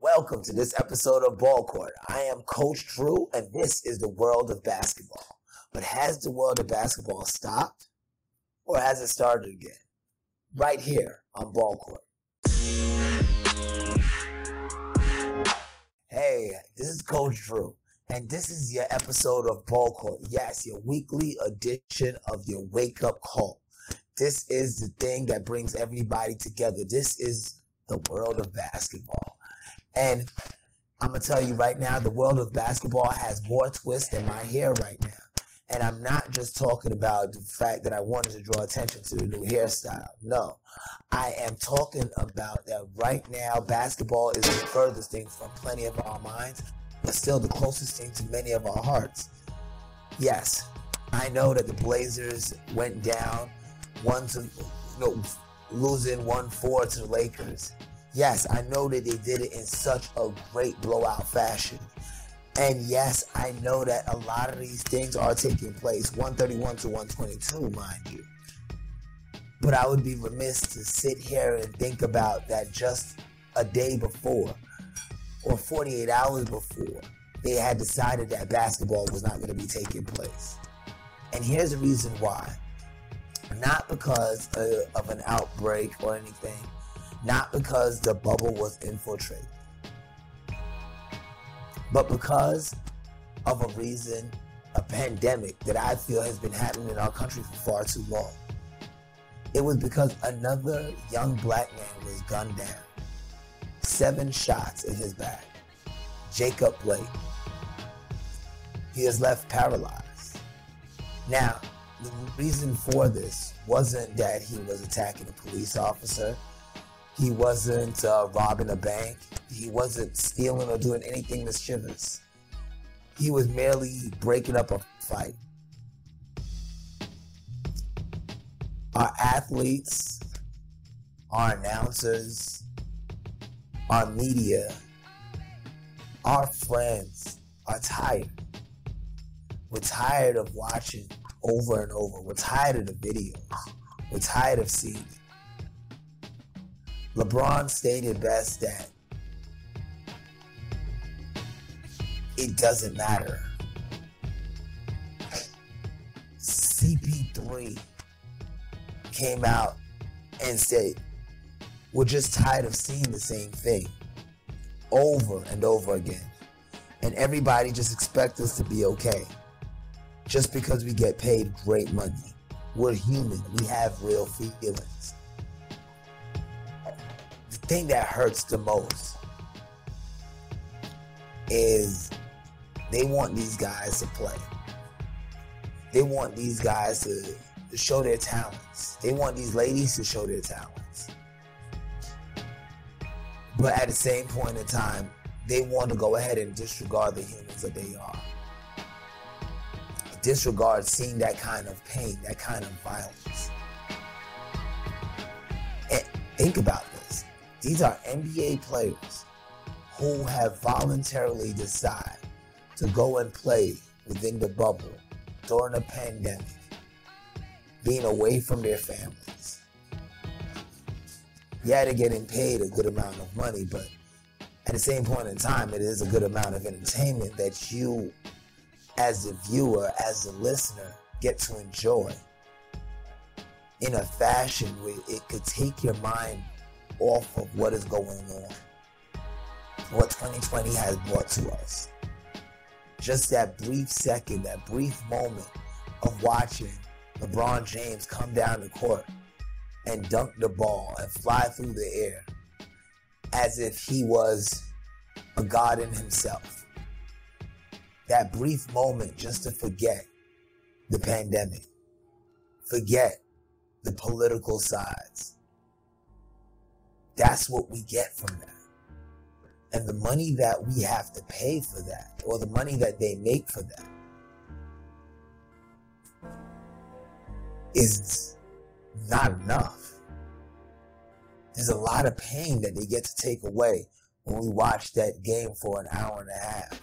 Welcome to this episode of Ball Court. I am Coach Drew, and this is the world of basketball. But has the world of basketball stopped, or has it started again? Right here on Ball Court. Hey, this is Coach Drew, and this is your episode of Ball Court. Yes, your weekly edition of your wake up call. This is the thing that brings everybody together. This is the world of basketball. And I'm gonna tell you right now, the world of basketball has more twists than my hair right now. And I'm not just talking about the fact that I wanted to draw attention to the new hairstyle. No, I am talking about that right now. Basketball is the furthest thing from plenty of our minds, but still the closest thing to many of our hearts. Yes, I know that the Blazers went down one to, know, losing one four to the Lakers. Yes, I know that they did it in such a great blowout fashion. And yes, I know that a lot of these things are taking place 131 to 122, mind you. But I would be remiss to sit here and think about that just a day before or 48 hours before they had decided that basketball was not going to be taking place. And here's the reason why. Not because of an outbreak or anything, not because the bubble was infiltrated, but because of a reason, a pandemic that I feel has been happening in our country for far too long. It was because another young black man was gunned down. Seven shots in his back. Jacob Blake. He is left paralyzed. Now, the reason for this wasn't that he was attacking a police officer. He wasn't uh, robbing a bank. He wasn't stealing or doing anything mischievous. He was merely breaking up a fight. Our athletes, our announcers, our media, our friends are tired. We're tired of watching over and over. We're tired of the videos. We're tired of seeing it. LeBron stated best that it doesn't matter. CP3 came out and said, We're just tired of seeing the same thing over and over again. And everybody just expects us to be okay just because we get paid great money. We're human, we have real feelings. The thing that hurts the most is they want these guys to play. They want these guys to, show their talents. They want these ladies to show their talents. But at the same point in time, they want to go ahead and disregard the humans that they are. Disregard seeing that kind of pain, that kind of violence. And think about this. These are NBA players who have voluntarily decided to go and play within the bubble during a pandemic, being away from their families. Yeah, they're getting paid a good amount of money, but at the same point in time, it is a good amount of entertainment that you, as the viewer, as the listener, get to enjoy in a fashion where it could take your mind off of what is going on, what 2020 has brought to us. Just that brief second, that brief moment of watching LeBron James come down the court and dunk the ball and fly through the air as if he was a god in himself. That brief moment just to forget the pandemic, forget the political sides. That's what we get from that. And the money that we have to pay for that, or the money that they make for that, is not enough. There's a lot of pain that they get to take away when we watch that game for an hour and a half.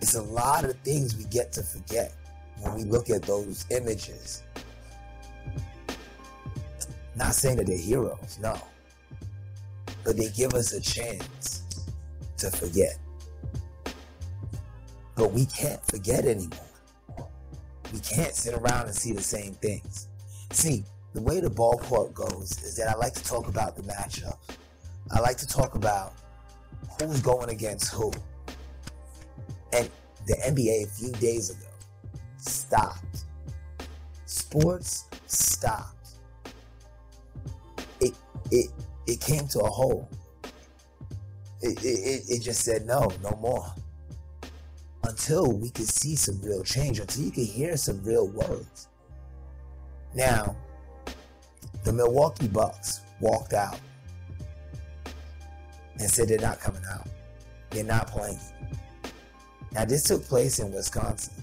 It's a lot of things we get to forget. when we look at those images, not saying that they're heroes, no. But they give us a chance to forget. But we can't forget anymore. We can't sit around and see the same things. See, the way the ballpark goes is that I like to talk about the matchup. I like to talk about who's going against who. And the NBA a few days ago stopped. Sports stopped. It it it came to a halt. It, it, it just said no, no more. Until we could see some real change, until you could hear some real words. Now, the Milwaukee Bucks walked out and said they're not coming out. They're not playing. Now, this took place in Wisconsin.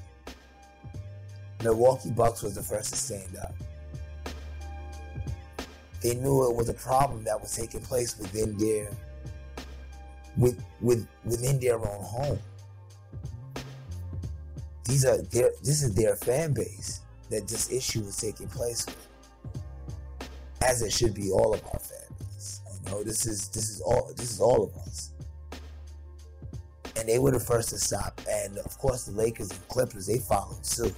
Milwaukee Bucks was the first to stand up. They knew it was a problem that was taking place within their with, with within their own home. These are their this is their fan base that this issue is taking place with. As it should be all of our fan. You know, this is this is all this is all of us. And they were the first to stop. And of course the Lakers and Clippers, they followed suit.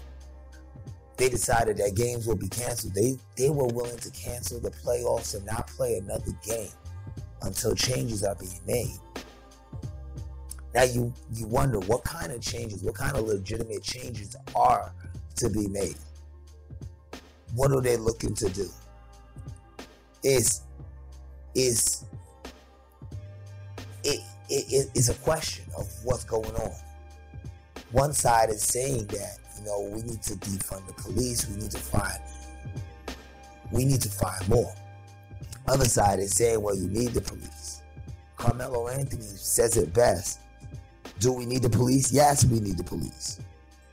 They decided that games would be canceled. They they were willing to cancel the playoffs and not play another game until changes are being made. Now you you wonder what kind of changes, what kind of legitimate changes are to be made. What are they looking to do? Is is it, it is a question of what's going on. One side is saying that you know we need to defund the police, we need to find we need to find more. Other side is saying, well, you need the police. Carmelo Anthony says it best. Do we need the police? Yes, we need the police.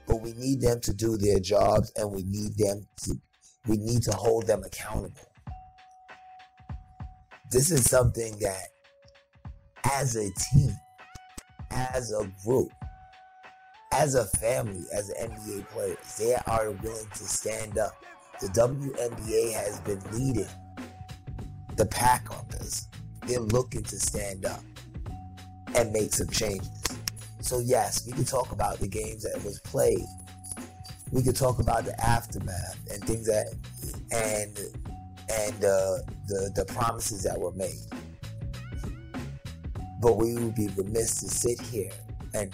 But we need them to do their jobs and we need them to we need to hold them accountable. This is something that as a team, as a group, as a family, as NBA players, they are willing to stand up. The WNBA has been leading the pack on this. They're looking to stand up and make some changes. So yes, we could talk about the games that was played. We could talk about the aftermath and things that and and uh, the the promises that were made. But we would be remiss to sit here and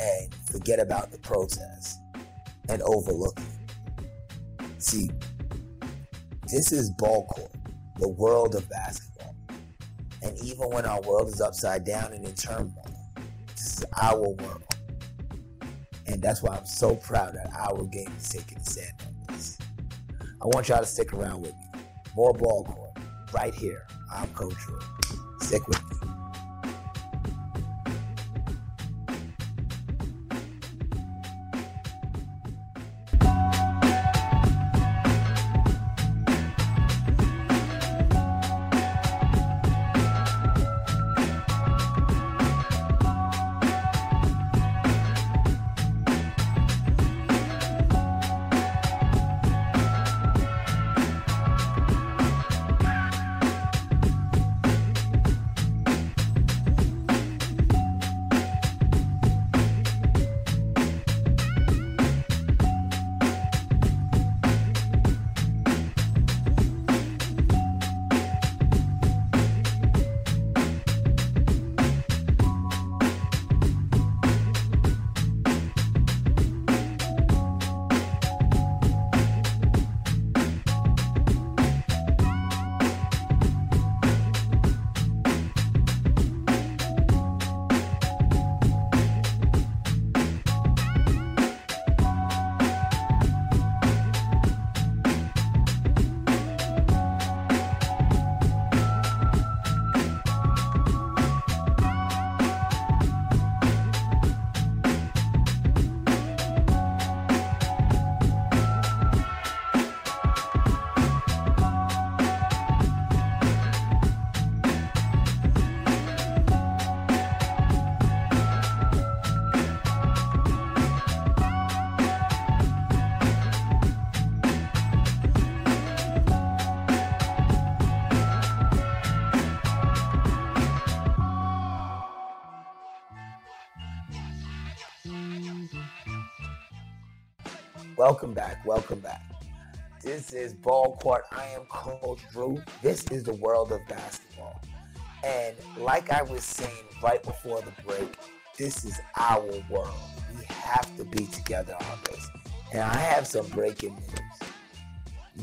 and forget about the protests and overlook it. See, this is ball court, the world of basketball. And even when our world is upside down and in turmoil, this is our world. And that's why I'm so proud that our game is taking a stand on this. I want y'all to stick around with me. More ball court right here. I'm Coach Drew. Stick with me. Welcome back. Welcome back. This is Ball Court. I am Coach Drew. This is the world of basketball. And like I was saying right before the break, this is our world. We have to be together on this. And I have some breaking news.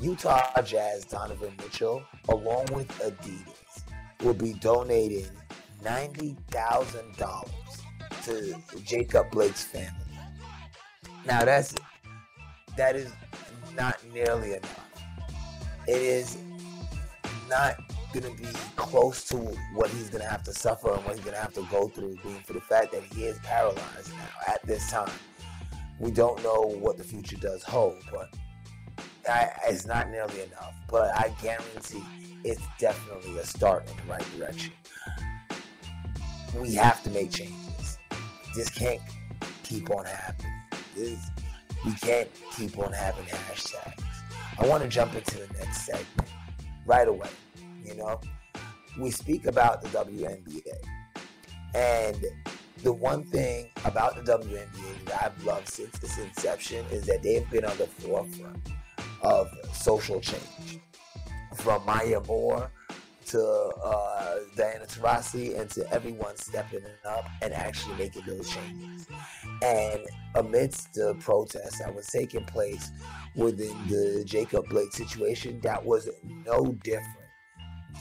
Utah Jazz Donovan Mitchell, along with Adidas, will be donating $90,000 to Jacob Blake's family. Now that's that is not nearly enough. It is not going to be close to what he's going to have to suffer and what he's going to have to go through, being for the fact that he is paralyzed now at this time. We don't know what the future does hold, but I, it's not nearly enough. But I guarantee it's definitely a start in the right direction. We have to make changes. This can't keep on happening. This, we can't keep on having hashtags. I want to jump into the next segment right away. You know, we speak about the WNBA, and the one thing about the WNBA that I've loved since its inception is that they've been on the forefront of social change. From Maya Moore to uh, Diana Taurasi and to everyone stepping up and actually making those changes. And amidst the protests that was taking place within the Jacob Blake situation, that was no different.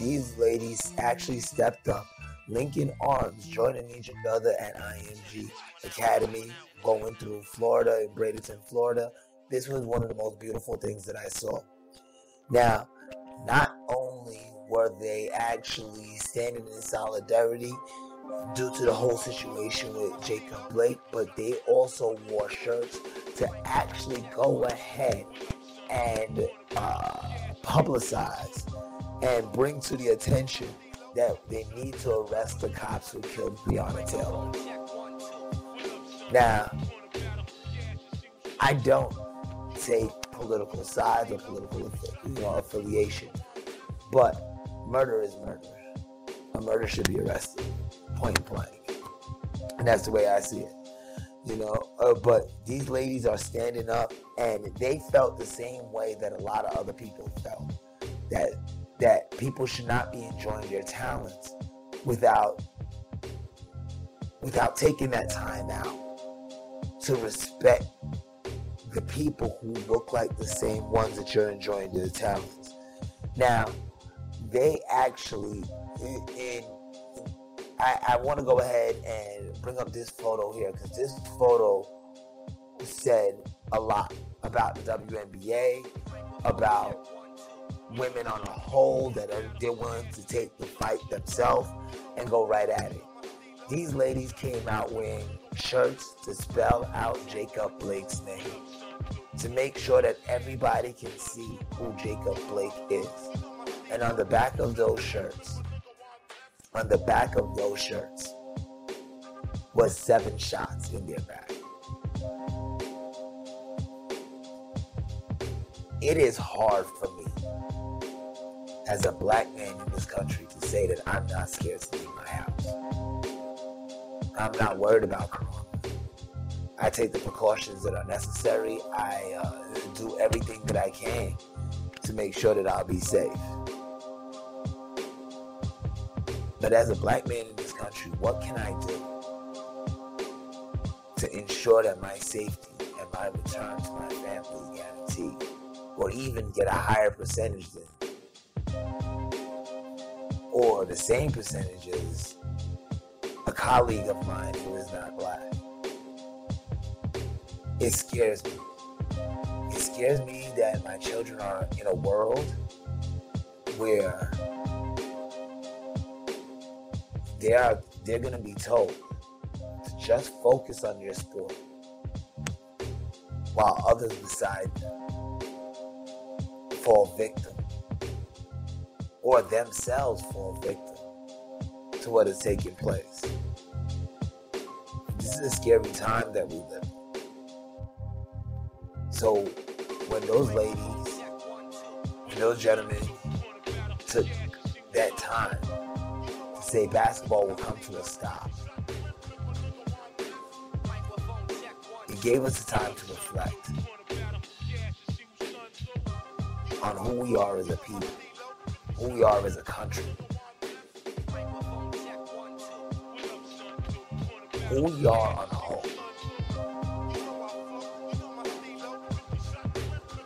These ladies actually stepped up, linking arms, joining each other at IMG Academy, going through Florida in Bradenton, Florida. This was one of the most beautiful things that I saw. Now, not only were they actually standing in solidarity due to the whole situation with Jacob Blake, but they also wore shirts to actually go ahead and uh, publicize and bring to the attention that they need to arrest the cops who killed Breonna Taylor. Now, I don't take political sides or political you know, affiliation, but murder is murder. A murder should be arrested, point blank. And that's the way I see it. You know, uh, but these ladies are standing up and they felt the same way that a lot of other people felt. That that people should not be enjoying their talents without without taking that time out to respect the people who look like the same ones that you're enjoying their talents. Now, they actually, I, I want to go ahead and bring up this photo here because this photo said a lot about the WNBA, about women on a whole that are they're willing to take the fight themselves and go right at it. These ladies came out wearing shirts to spell out Jacob Blake's name to make sure that everybody can see who Jacob Blake is. And on the back of those shirts, on the back of those shirts, was seven shots in their back. It is hard for me as a black man in this country to say that I'm not scared to leave my house. I'm not worried about corona. I take the precautions that are necessary. I uh, do everything that I can to make sure that I'll be safe. But as a black man in this country, what can I do to ensure that my safety and my return to my family is guaranteed, or even get a higher percentage than, or the same percentage as a colleague of mine who is not black? it scares me. It scares me that my children are in a world where they are they're gonna be told to just focus on your sport while others beside them fall victim or themselves fall victim to what is taking place. This is a scary time that we live in. So when those ladies and those gentlemen took that time say basketball will come to a stop, it gave us the time to reflect. on who we are as a people, who we are as a country, who we are on the whole.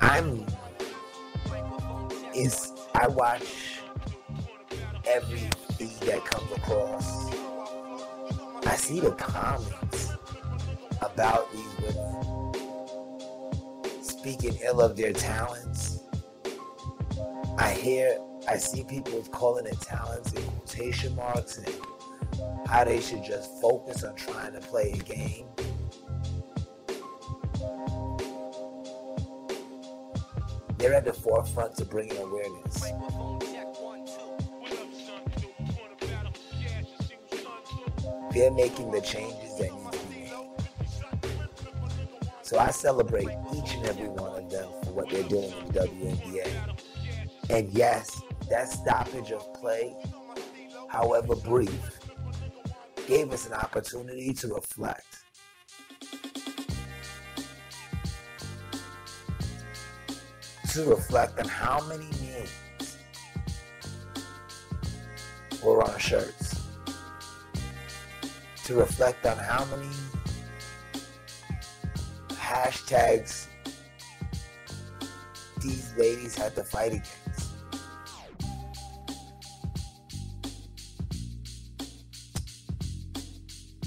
I'm is I watch every feed that comes across. I see the comments about these women speaking ill of their talents. I hear, I see people calling it talents in quotation marks and how they should just focus on trying to play a game. They're at the forefront to bringing awareness. They're making the changes that need to be made. So I celebrate each and every one of them for what they're doing in the WNBA. And yes, that stoppage of play, however brief, gave us an opportunity to reflect. To reflect on how many names were on shirts to reflect on how many hashtags these ladies had to fight against.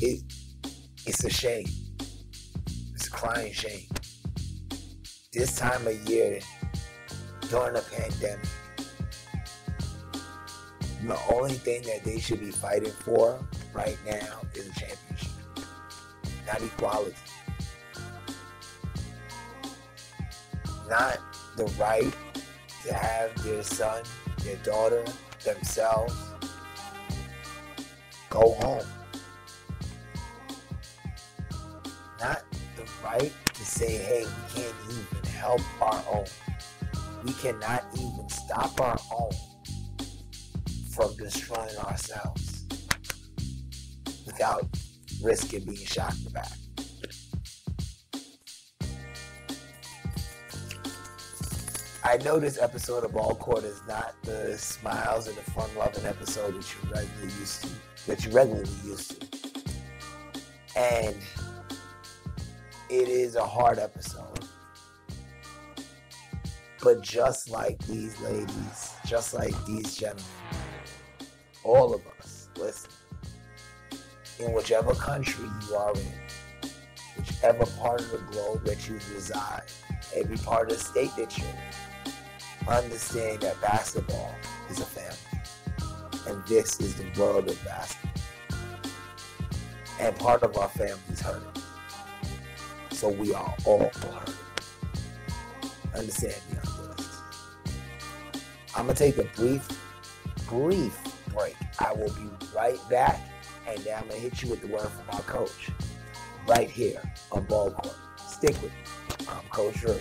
It, it's a shame. It's a crying shame. This time of year, during a pandemic, the only thing that they should be fighting for right now is a championship, not equality. Not the right to have their son, their daughter, themselves go home. Not the right to say, hey, we can't even help our own. We cannot even stop our own from destroying ourselves without risking being shot in the back. I know this episode of Ball Court is not the smiles and the fun loving episode that you regularly used to, that you regularly used to. And it is a hard episode. But just like these ladies, just like these gentlemen, all of us, listen, in whichever country you are in, whichever part of the globe that you reside, every part of the state that you're in, understand that basketball is a family. And this is the world of basketball. And part of our family is hurting. So we are all hurting. Understand me on this. I'm going to take a brief, brief break. I will be right back and then I'm going to hit you with the word from our coach right here on Ball Court. Stick with me. I'm Coach Drew.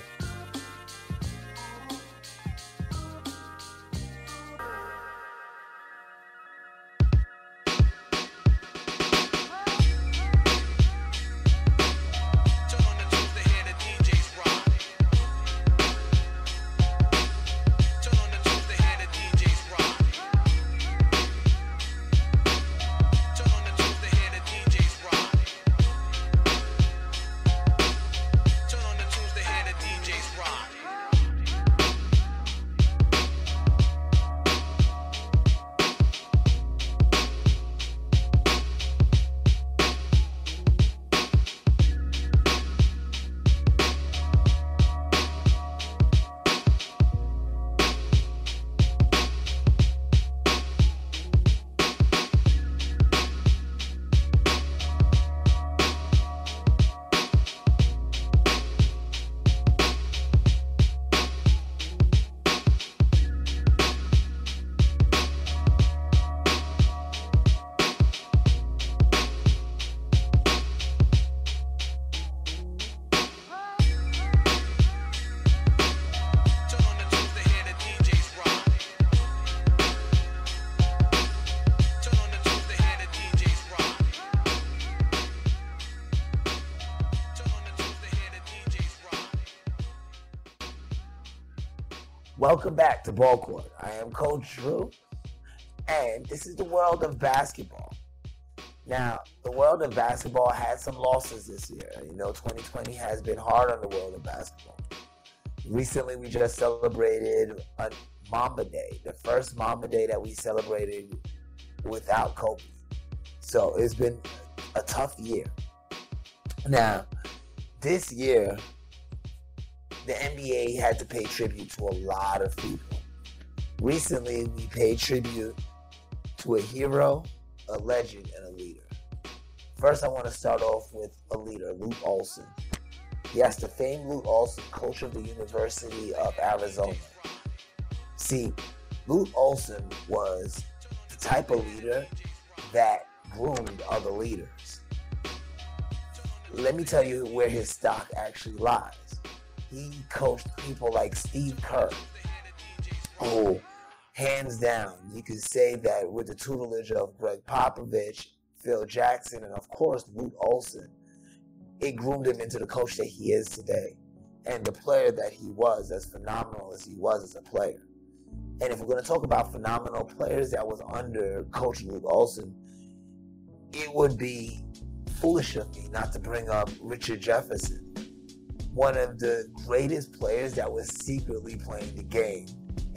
Welcome back to Ball Court. I am Coach Drew, and this is the world of basketball. Now, the world of basketball had some losses this year. You know, 2020 has been hard on the world of basketball. Recently, we just celebrated a Mamba Day, the first Mamba Day that we celebrated without Kobe. So it's been a tough year. Now, this year, the NBA had to pay tribute to a lot of people. Recently, we paid tribute to a hero, a legend, and a leader. First, I want to start off with a leader, Lute Olson. Yes, the famed Lute Olson, coach of the University of Arizona. See, Lute Olson was the type of leader that groomed other leaders. Let me tell you where his stock actually lies he coached people like Steve Kerr. Oh, hands down, you could say that with the tutelage of Gregg Popovich, Phil Jackson, and of course Lute Olson, it groomed him into the coach that he is today and the player that he was, as phenomenal as he was as a player. And if we're going to talk about phenomenal players that was under Coach Lute Olson, it would be foolish of me not to bring up Richard Jefferson one of the greatest players that was secretly playing the game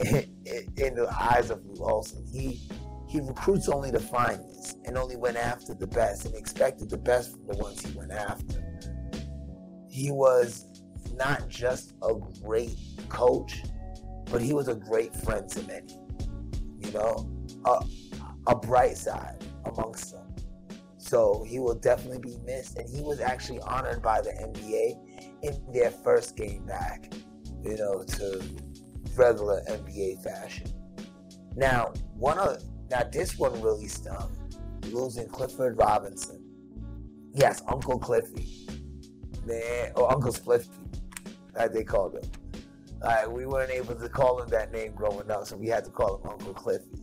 in, the eyes of Lute Olson. He he recruits only the finest and only went after the best and expected the best from the ones he went after. He was not just a great coach, but he was a great friend to many. You know, a, a bright side amongst them. So he will definitely be missed. And he was actually honored by the NBA in their first game back, you know, to regular NBA fashion. Now, one of now this one really stung. Losing Clifford Robinson. Yes, Uncle Cliffy. Man, or Uncle Spliffy, as they called him. Right, we weren't able to call him that name growing up, so we had to call him Uncle Cliffy.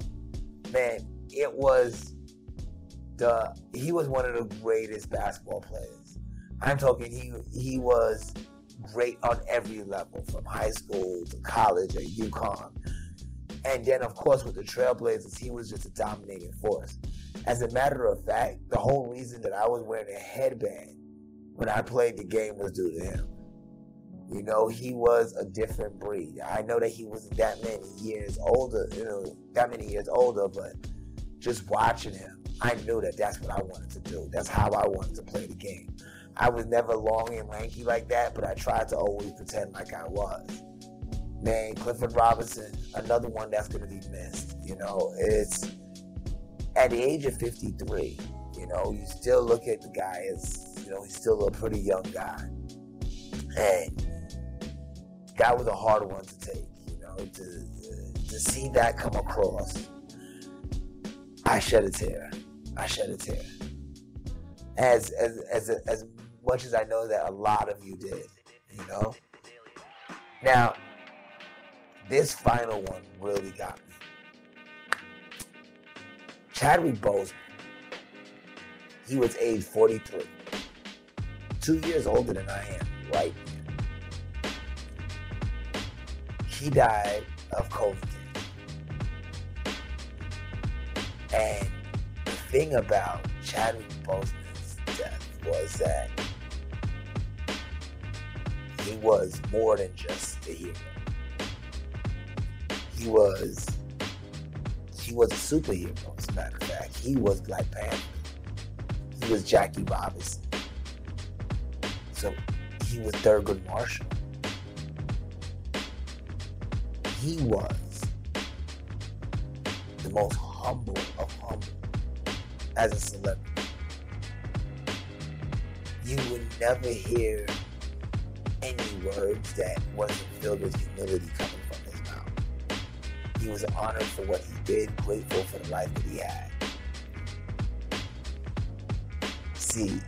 Man, it was the he was one of the greatest basketball players I'm talking he he was great on every level, from high school to college at UConn. And then, of course, with the Trailblazers, he was just a dominating force. As a matter of fact, the whole reason that I was wearing a headband when I played the game was due to him. You know, he was a different breed. I know that he wasn't that many years older, you know, that many years older, but just watching him, I knew that that's what I wanted to do. That's how I wanted to play the game. I was never long and lanky like that, but I tried to always pretend like I was. Man, Clifford Robinson, another one that's going to be missed. You know, it's at the age of 53, you know, you still look at the guy as, you know, he's still a pretty young guy. And guy was a hard one to take, you know, to, to see that come across. I shed a tear. I shed a tear. As as as as much as I know that a lot of you did, you know? Now, this final one really got me. Chadwick Boseman, he was age 43, two years older than I am right. He died of COVID. And the thing about Chadwick Boseman's death was that he was more than just a hero. He was he was a superhero, as a matter of fact. He was Black Panther. He was Jackie Robinson. So he was Thurgood Marshall. He was the most humble of humble as a celebrity. You would never hear any words that wasn't filled with humility coming from his mouth. He was honored for what he did, grateful for the life that he had. See,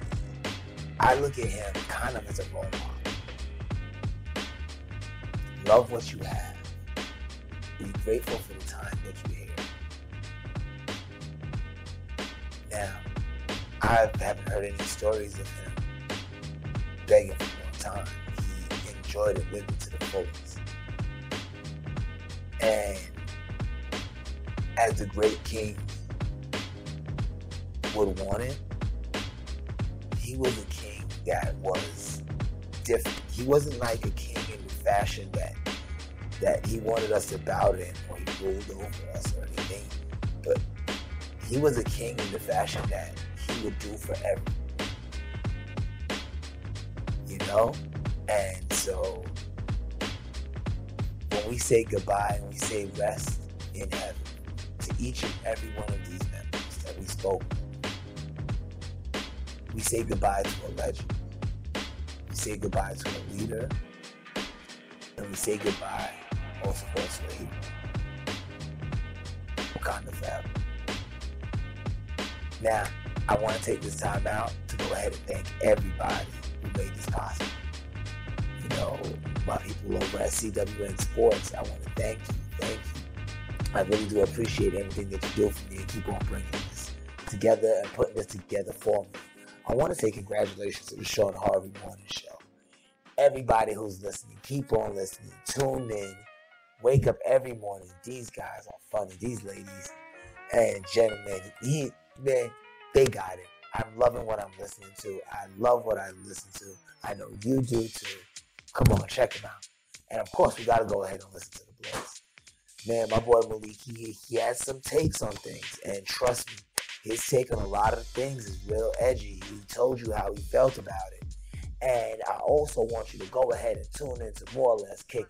I look at him kind of as a role model. Love what you have. Be grateful for the time that you had. Now, I haven't heard any stories of him begging for more time enjoyed it living to the fullest. as the great king would want it, he was a king that was different. He wasn't like a king in the fashion that that he wanted us to bow to him or he ruled over us or anything. But he was a king in the fashion that he would do for everyone. You know? And so when we say goodbye and we say rest in heaven to each and every one of these members that we spoke, we say goodbye to a legend. We say goodbye to a leader. And we say goodbye also for a slave. Wakanda forever. Now, I want to take this time out to go ahead and thank everybody who made this possible. You know, my people over at CWN Sports, I want to thank you, thank you. I really do appreciate everything that you do for me and keep on bringing this together and putting this together for me. I want to say congratulations to the Sean Harvey Morning Show. Everybody who's listening, keep on listening, tune in, wake up every morning. These guys are funny, these ladies and gentlemen, he, man, they got it. I'm loving what I'm listening to. I love what I listen to. I know you do too. Come on, check them out. And of course, we got to go ahead and listen to the Blaze. Man, my boy Malik, he, he has some takes on things. And trust me, his take on a lot of things is real edgy. He told you how he felt about it. And I also want you to go ahead and tune into more or less Kick It.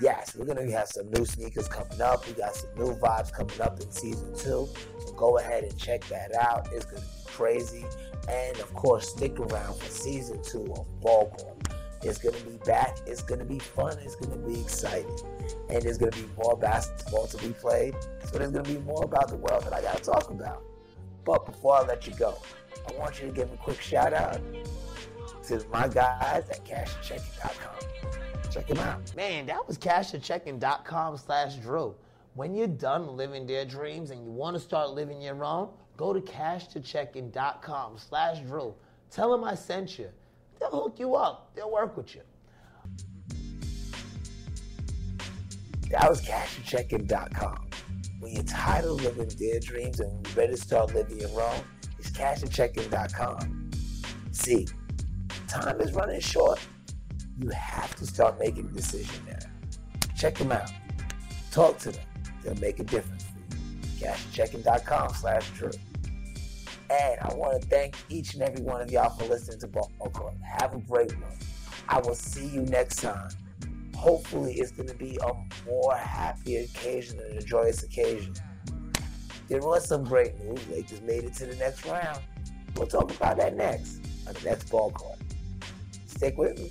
Yes, we're gonna have some new sneakers coming up. We got some new vibes coming up in season two. So go ahead and check that out. It's gonna be crazy. And of course, stick around for season two of Ball Court. It's gonna be back. It's gonna be fun. It's gonna be exciting. And there's gonna be more basketball to be played. So there's gonna be more about the world that I gotta talk about. But before I let you go, I want you to give a quick shout out to my guys at cashchecking.com. Check them out. Man, that was cashachecking.com slash Drew. When you're done living their dreams and you want to start living your own, go to cashtochecking.com slash Drew. Tell them I sent you. They'll hook you up. They'll work with you. That was cashtochecking.com. When you're tired of living their dreams and ready to start living your own, it's cashtochecking.com. See, time is running short. You have to start making a decision now. Check them out. Talk to them. They'll make a difference for you. Cashchecking.com slash Drew. And I want to thank each and every one of y'all for listening to Ball Court. Have a great one. I will see you next time. Hopefully, it's going to be a more happy occasion and a joyous occasion. There was some great news. Lakers made it to the next round. We'll talk about that next on the next ball court. Stick with me.